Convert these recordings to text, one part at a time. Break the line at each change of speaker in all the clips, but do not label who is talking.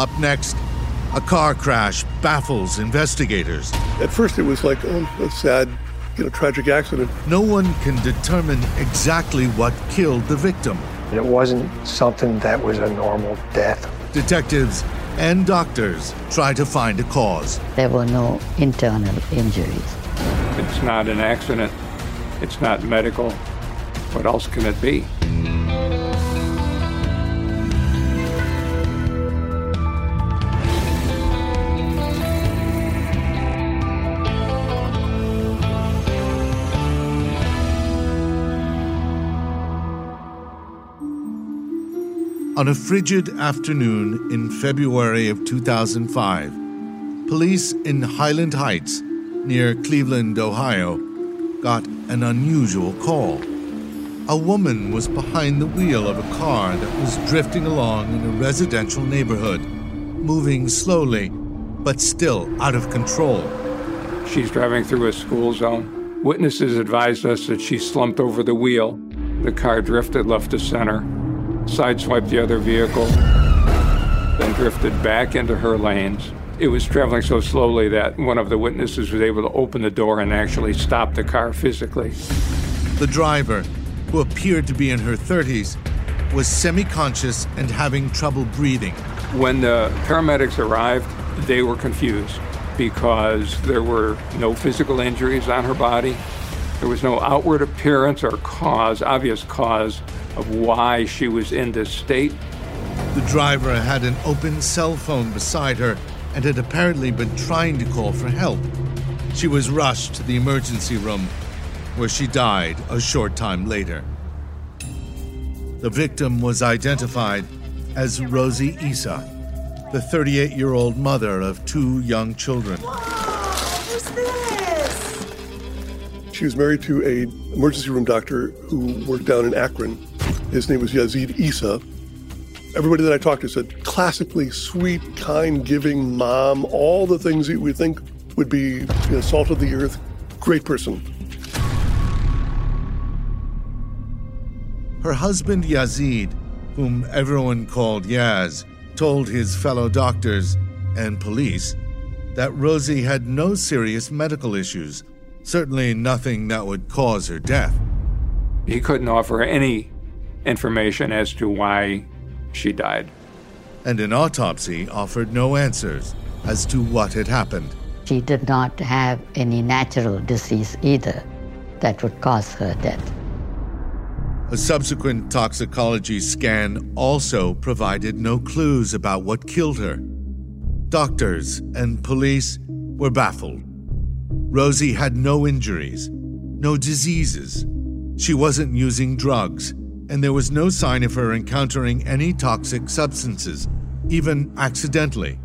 Up next, a car crash baffles investigators.
At first, it was like, oh, a sad, you know, tragic accident.
No one can determine exactly what killed the victim.
It wasn't something that was a normal death.
Detectives and doctors try to find a cause.
There were no internal injuries.
It's not an accident. It's not medical. What else can it be?
On a frigid afternoon in February of 2005, police in Highland Heights, near Cleveland, Ohio, got an unusual call. A woman was behind the wheel of a car that was drifting along in a residential neighborhood, moving slowly, but still out of control.
She's driving through a school zone. Witnesses advised us that she slumped over the wheel. The car drifted left to center, sideswiped the other vehicle, then drifted back into her lanes. It was traveling so slowly that one of the witnesses was able to open the door and actually stop the car physically.
The driver, who appeared to be in her 30s, was semi conscious and having trouble breathing.
When the paramedics arrived, they were confused because there were no physical injuries on her body. There was no outward appearance or cause, obvious cause, of why she was in this state.
The driver had an open cell phone beside her and had apparently been trying to call for help. She was rushed to the emergency room, where she died a short time later. The victim was identified as Rosie Essa, the 38 year old mother of two young children.
Who's this?
She was married to a emergency room doctor who worked down in Akron. His name was Yazeed Essa. Everybody that I talked to said classically sweet, kind, giving mom, all the things that you would think would be you know, salt of the earth, great person.
Her husband Yazeed, whom everyone called Yaz, told his fellow doctors and police that Rosie had no serious medical issues, certainly nothing that would cause her death.
He couldn't offer any information as to why she died.
And an autopsy offered no answers as to what had happened.
She did not have any natural disease either that would cause her death.
A subsequent toxicology scan also provided no clues about what killed her. Doctors and police were baffled. Rosie had no injuries, no diseases. She wasn't using drugs, and there was no sign of her encountering any toxic substances, even accidentally.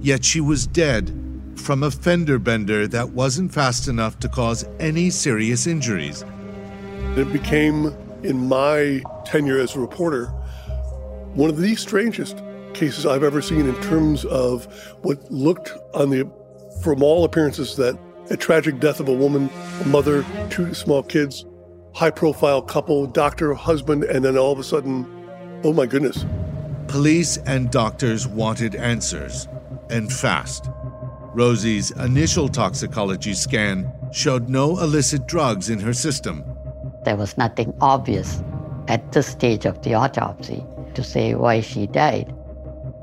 Yet she was dead from a fender bender that wasn't fast enough to cause any serious injuries.
It became, in my tenure as a reporter, one of the strangest cases I've ever seen in terms of what looked on the, from all appearances, that a tragic death of a woman, a mother, two small kids, high profile couple, doctor, husband, and then all of a sudden, oh my goodness.
Police and doctors wanted answers, and fast. Rosie's initial toxicology scan showed no illicit drugs in her system.
There was nothing obvious at this stage of the autopsy to say why she died.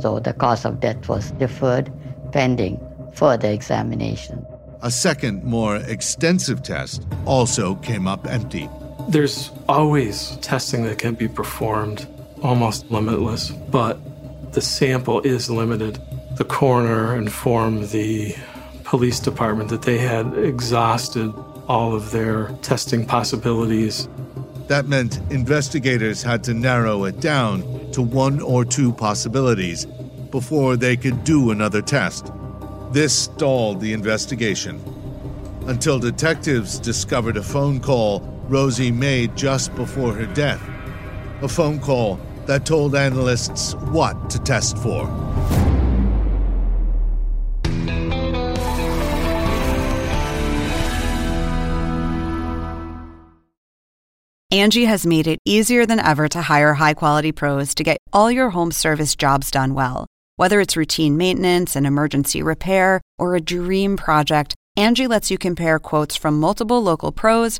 So the cause of death was deferred pending further examination.
A second, more extensive test also came up empty.
There's always testing that can be performed, almost limitless, but the sample is limited. The coroner informed the police department that they had exhausted all of their testing possibilities.
That meant investigators had to narrow it down to one or two possibilities before they could do another test. This stalled the investigation until detectives discovered a phone call Rosie made just before her death. A phone call that told analysts what to test for.
Angie has made it easier than ever to hire high quality pros to get all your home service jobs done well. Whether it's routine maintenance, an emergency repair, or a dream project, Angie lets you compare quotes from multiple local pros,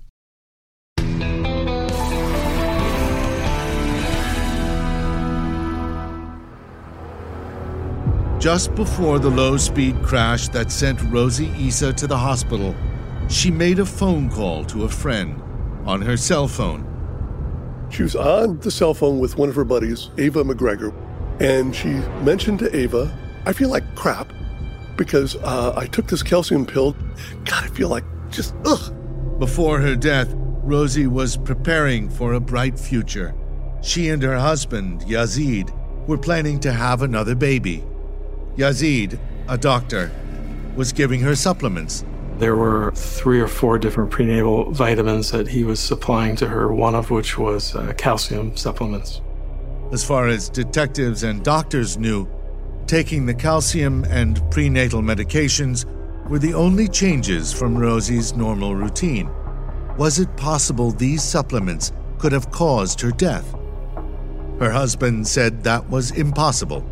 Just before the low speed crash that sent Rosie Essa to the hospital, she made a phone call to a friend on her cell phone.
She was on the cell phone with one of her buddies, Ava McGregor, and she mentioned to Ava, I feel like crap because uh, I took this calcium pill. God, I feel like just ugh.
Before her death, Rosie was preparing for a bright future. She and her husband, Yazeed, were planning to have another baby. Yazeed, a doctor, was giving her supplements.
There were three or four different prenatal vitamins that he was supplying to her, one of which was uh, calcium supplements.
As far as detectives and doctors knew, taking the calcium and prenatal medications were the only changes from Rosie's normal routine. Was it possible these supplements could have caused her death? Her husband said that was impossible.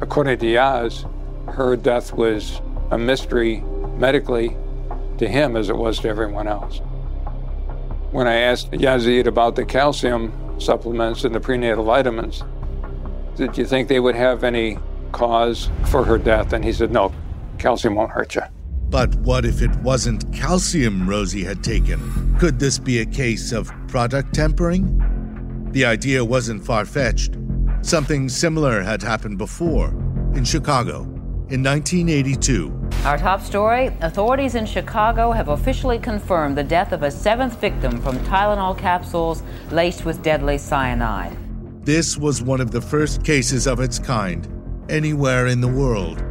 According to Yaz, her death was a mystery medically to him as it was to everyone else. When I asked Yazeed about the calcium supplements and the prenatal vitamins, did you think they would have any cause for her death? And he said, no, calcium won't hurt you.
But what if it wasn't calcium Rosie had taken? Could this be a case of product tampering? The idea wasn't far fetched. Something similar had happened before in Chicago in 1982.
Our top story authorities in Chicago have officially confirmed the death of a seventh victim from Tylenol capsules laced with deadly cyanide.
This was one of the first cases of its kind anywhere in the world.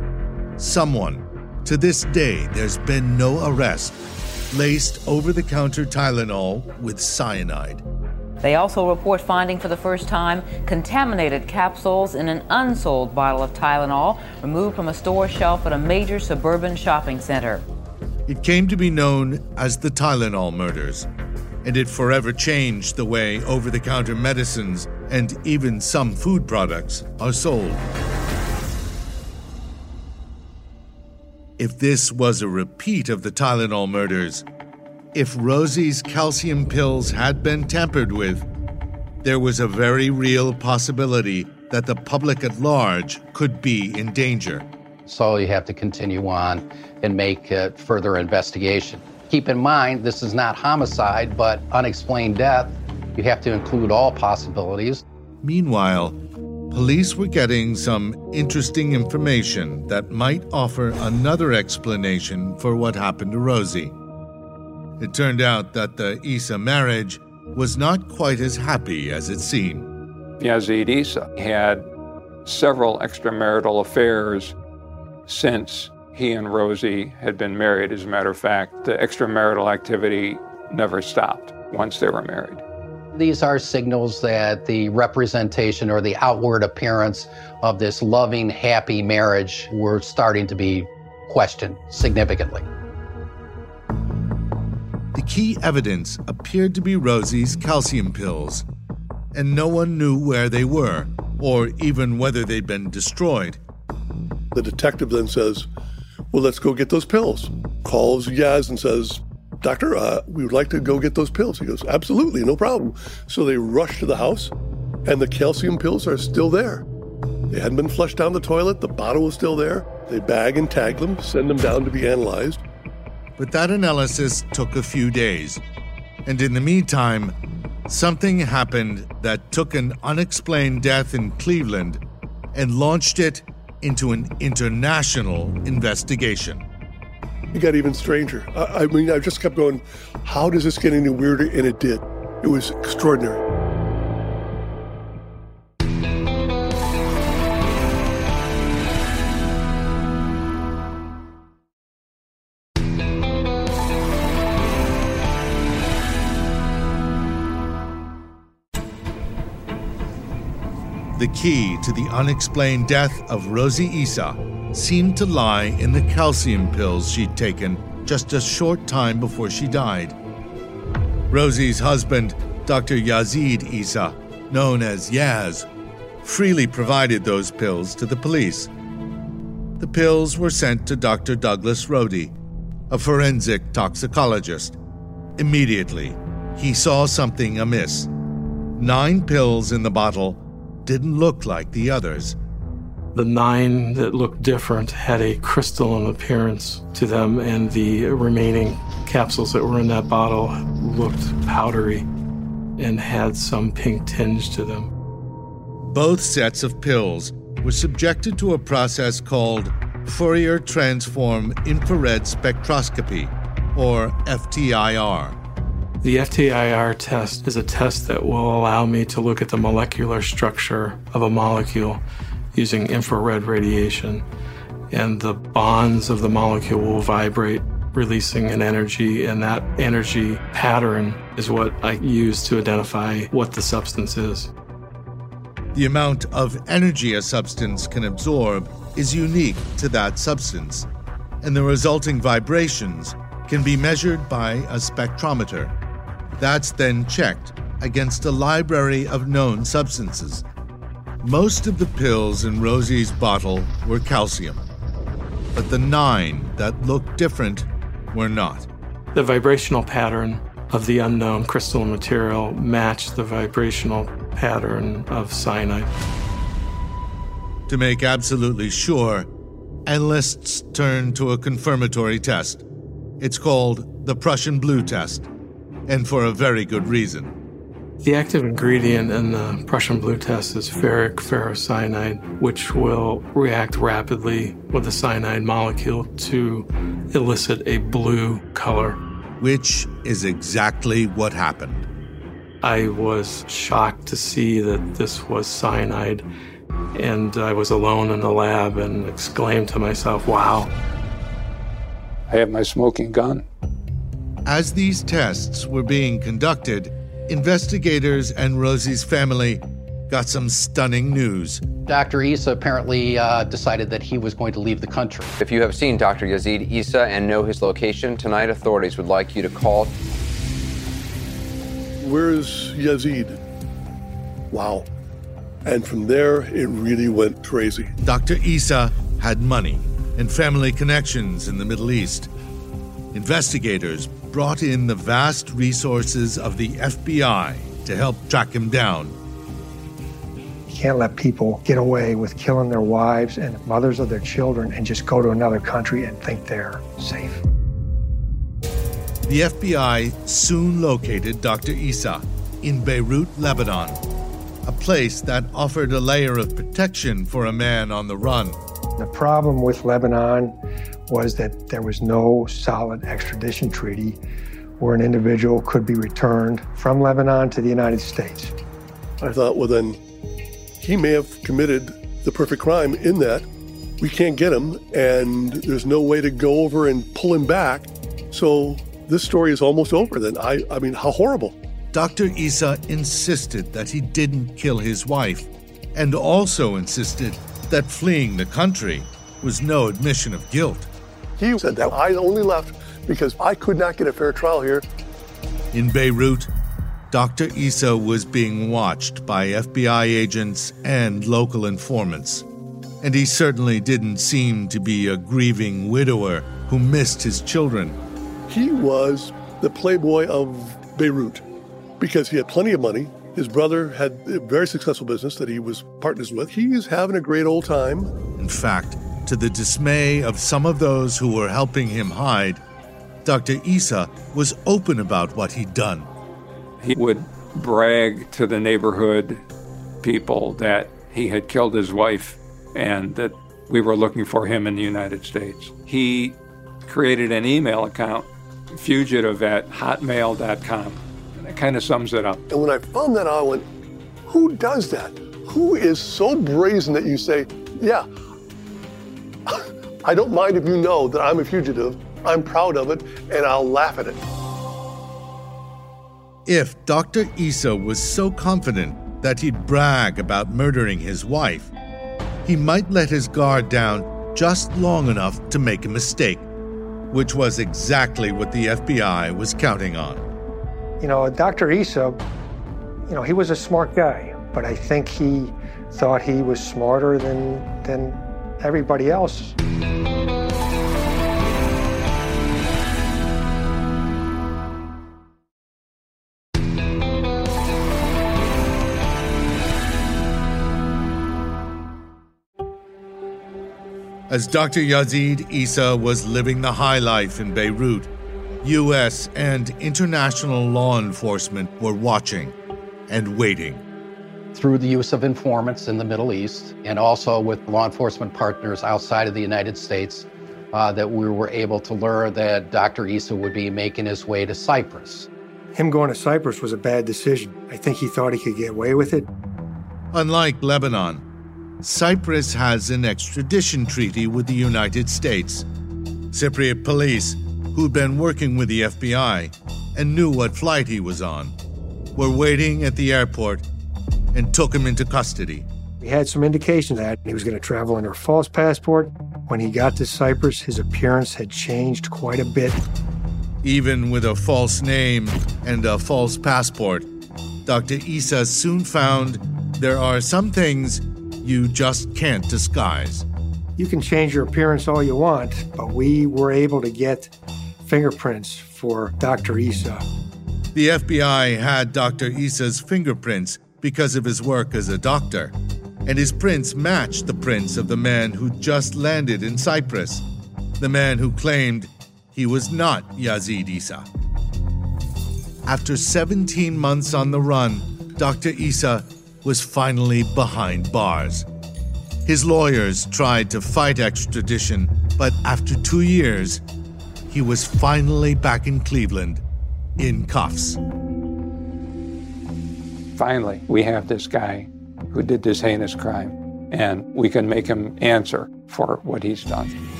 Someone, to this day, there's been no arrest, laced over the counter Tylenol with cyanide.
They also report finding for the first time contaminated capsules in an unsold bottle of Tylenol removed from a store shelf at a major suburban shopping center.
It came to be known as the Tylenol murders, and it forever changed the way over the counter medicines and even some food products are sold. If this was a repeat of the Tylenol murders, if Rosie's calcium pills had been tampered with, there was a very real possibility that the public at large could be in danger.
So you have to continue on and make uh, further investigation. Keep in mind, this is not homicide, but unexplained death. You have to include all possibilities.
Meanwhile, police were getting some interesting information that might offer another explanation for what happened to Rosie. It turned out that the Essa marriage was not quite as happy as it seemed.
Yazeed Essa had several extramarital affairs since he and Rosie had been married. As a matter of fact, the extramarital activity never stopped once they were married.
These are signals that the representation or the outward appearance of this loving, happy marriage were starting to be questioned significantly.
The key evidence appeared to be Rosie's calcium pills, and no one knew where they were, or even whether they'd been destroyed.
The detective then says, Well, let's go get those pills. Calls Yaz and says, Doctor, uh, we would like to go get those pills. He goes, Absolutely, no problem. So they rush to the house, and the calcium pills are still there. They hadn't been flushed down the toilet, the bottle was still there. They bag and tag them, send them down to be analyzed.
But that analysis took a few days. And in the meantime, something happened that took an unexplained death in Cleveland and launched it into an international investigation.
It got even stranger. I, I mean, I just kept going, how does this get any weirder? And it did. It was extraordinary.
The key to the unexplained death of Rosie Essa seemed to lie in the calcium pills she'd taken just a short time before she died. Rosie's husband, Dr. Yazeed Essa, known as Yaz, freely provided those pills to the police. The pills were sent to Dr. Douglas Rohde, a forensic toxicologist. Immediately, he saw something amiss. Nine pills in the bottle didn't look like the others.
The nine that looked different had a crystalline appearance to them, and the remaining capsules that were in that bottle looked powdery and had some pink tinge to them.
Both sets of pills were subjected to a process called Fourier Transform Infrared Spectroscopy, or FTIR.
The FTIR test is a test that will allow me to look at the molecular structure of a molecule using infrared radiation, and the bonds of the molecule will vibrate, releasing an energy, and that energy pattern is what I use to identify what the substance is.
The amount of energy a substance can absorb is unique to that substance, and the resulting vibrations can be measured by a spectrometer. That's then checked against a library of known substances. Most of the pills in Rosie's bottle were calcium, but the nine that looked different were not.
The vibrational pattern of the unknown crystalline material matched the vibrational pattern of cyanide.
To make absolutely sure, analysts turned to a confirmatory test. It's called the Prussian blue test and for a very good reason.
The active ingredient in the Prussian blue test is ferric ferrocyanide, which will react rapidly with the cyanide molecule to elicit a blue color.
Which is exactly what happened.
I was shocked to see that this was cyanide, and I was alone in the lab and exclaimed to myself, wow.
I have my smoking gun.
As these tests were being conducted, investigators and Rosie's family got some stunning news.
Dr. Essa apparently uh, decided that he was going to leave the country.
If you have seen Dr. Yazeed Essa and know his location, tonight authorities would like you to call.
Where's Yazeed? Wow. And from there, it really went crazy.
Dr. Essa had money and family connections in the Middle East. Investigators brought in the vast resources of the FBI to help track him down.
You can't let people get away with killing their wives and mothers of their children and just go to another country and think they're safe.
The FBI soon located Dr. Essa in Beirut, Lebanon, a place that offered a layer of protection for a man on the run.
The problem with Lebanon was that there was no solid extradition treaty where an individual could be returned from Lebanon to the United States.
I thought, well, then he may have committed the perfect crime in that we can't get him and there's no way to go over and pull him back. So this story is almost over then. I, I mean, how horrible.
Dr. Essa insisted that he didn't kill his wife and also insisted that fleeing the country was no admission of guilt.
He said that I only left because I could not get a fair trial here.
In Beirut, Dr. Essa was being watched by FBI agents and local informants. And he certainly didn't seem to be a grieving widower who missed his children.
He was the playboy of Beirut because he had plenty of money. His brother had a very successful business that he was partners with. He is having a great old time.
In fact, To the dismay of some of those who were helping him hide, Dr. Essa was open about what he'd done.
He would brag to the neighborhood people that he had killed his wife and that we were looking for him in the United States. He created an email account, fugitive at hotmail.com. And that kind of sums it up.
And when I found that out, I went, who does that? Who is so brazen that you say, yeah, I don't mind if you know that I'm a fugitive, I'm proud of it, and I'll laugh at it.
If Dr. Essa was so confident that he'd brag about murdering his wife, he might let his guard down just long enough to make a mistake, which was exactly what the FBI was counting on.
You know, Dr. Essa, you know, he was a smart guy, but I think he thought he was smarter than, than everybody else.
As Dr. Yazeed Essa was living the high life in Beirut, U.S. and international law enforcement were watching and waiting.
Through the use of informants in the Middle East and also with law enforcement partners outside of the United States, uh, that we were able to learn that Dr. Essa would be making his way to Cyprus.
Him going to Cyprus was a bad decision. I think he thought he could get away with it.
Unlike Lebanon, Cyprus has an extradition treaty with the United States. Cypriot police, who'd been working with the FBI and knew what flight he was on, were waiting at the airport and took him into custody.
We had some indication that he was going to travel under a false passport. When he got to Cyprus, his appearance had changed quite a bit.
Even with a false name and a false passport, Dr. Essa soon found there are some things you just can't disguise.
You can change your appearance all you want, but we were able to get fingerprints for Dr. Essa.
The FBI had Dr. Essa's fingerprints because of his work as a doctor, and his prints matched the prints of the man who just landed in Cyprus, the man who claimed he was not Yazeed Essa. After 17 months on the run, Dr. Essa was finally behind bars. His lawyers tried to fight extradition, but after two years, he was finally back in Cleveland in cuffs.
Finally, we have this guy who did this heinous crime, and we can make him answer for what he's done.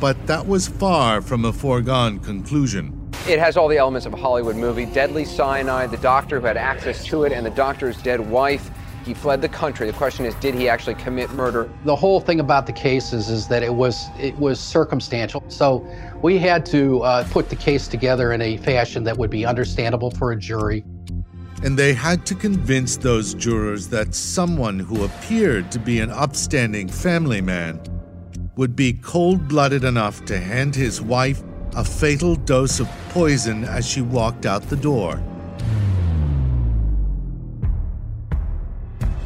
But that was far from a foregone conclusion.
It has all the elements of a Hollywood movie deadly cyanide, the doctor who had access to it, and the doctor's dead wife. He fled the country. The question is, did he actually commit murder?
The whole thing about the cases is, is that it was it was circumstantial. So we had to uh, put the case together in a fashion that would be understandable for a jury.
And they had to convince those jurors that someone who appeared to be an upstanding family man would be cold blooded enough to hand his wife a fatal dose of poison as she walked out the door.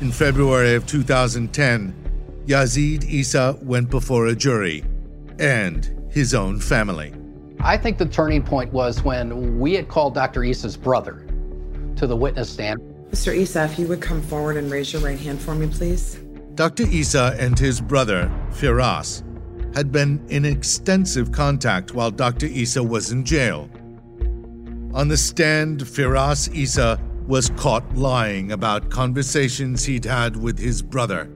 In February of 2010, Yazeed Essa went before a jury and his own family.
I think the turning point was when we had called Dr. Essa's brother to the witness stand.
Mr. Essa, if you would come forward and raise your right hand for me, please.
Dr. Essa and his brother, Firas, had been in extensive contact while Dr. Essa was in jail. On the stand, Firas Essa was caught lying about conversations he'd had with his brother,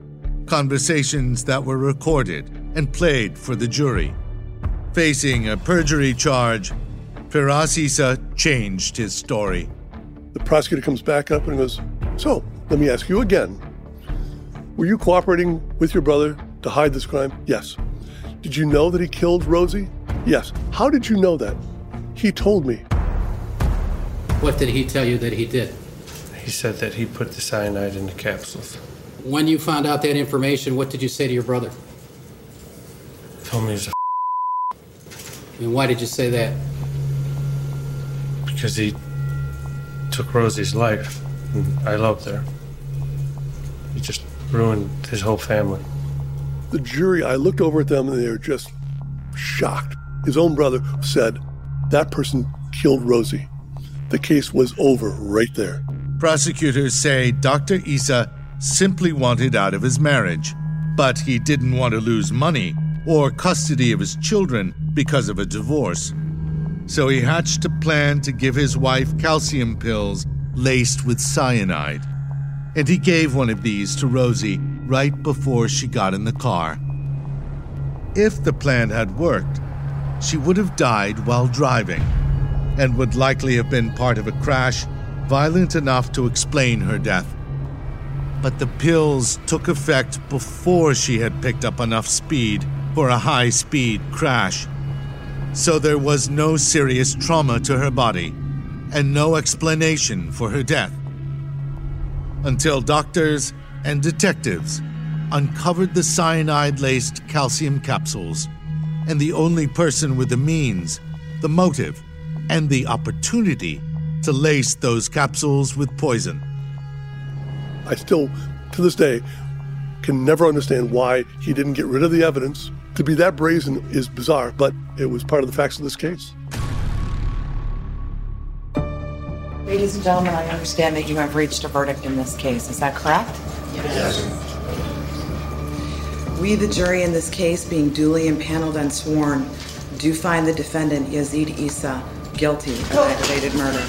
conversations that were recorded and played for the jury. Facing a perjury charge, Firas Essa changed his story.
The prosecutor comes back up and goes, So, let me ask you again. Were you cooperating with your brother to hide this crime? Yes. Did you know that he killed Rosie? Yes. How did you know that? He told me.
What did he tell you that he did?
He said that he put the cyanide in the capsules.
When you found out that information, what did you say to your brother?
Told me he was a
And why did you say that?
because he took Rosie's life. And I loved her. He just ruined his whole family.
The jury, I looked over at them and they were just shocked. His own brother said, That person killed Rosie. The case was over right there.
Prosecutors say Dr. Essa simply wanted out of his marriage, but he didn't want to lose money or custody of his children because of a divorce. So he hatched a plan to give his wife calcium pills laced with cyanide. And he gave one of these to Rosie right before she got in the car. If the plan had worked, she would have died while driving and would likely have been part of a crash violent enough to explain her death. But the pills took effect before she had picked up enough speed for a high speed crash. So there was no serious trauma to her body and no explanation for her death. Until doctors and detectives uncovered the cyanide laced calcium capsules, and the only person with the means, the motive, and the opportunity to lace those capsules with poison.
I still, to this day, can never understand why he didn't get rid of the evidence. To be that brazen is bizarre, but it was part of the facts of this case.
Ladies and gentlemen, I understand that you have reached a verdict in this case. Is that correct?
Yes.
We, the jury in this case, being duly impaneled and sworn, do find the defendant, Yazeed Essa, guilty of aggravated murder.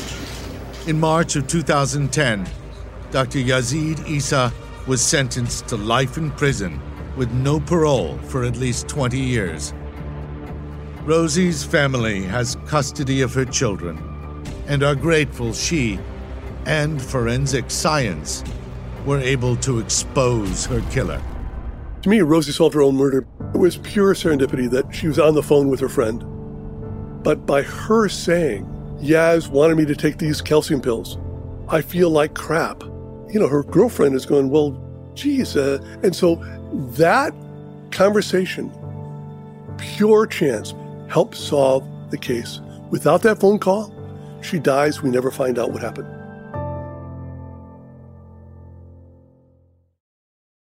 In March of 2010, Dr. Yazeed Essa was sentenced to life in prison with no parole for at least 20 years. Rosie's family has custody of her children and are grateful she and forensic science were able to expose her killer.
To me, Rosie solved her own murder. It was pure serendipity that she was on the phone with her friend. But by her saying, Yaz wanted me to take these calcium pills, I feel like crap. You know, her girlfriend is going, Well, geez. Uh, and so that conversation, pure chance, helped solve the case. Without that phone call, she dies. We never find out what happened.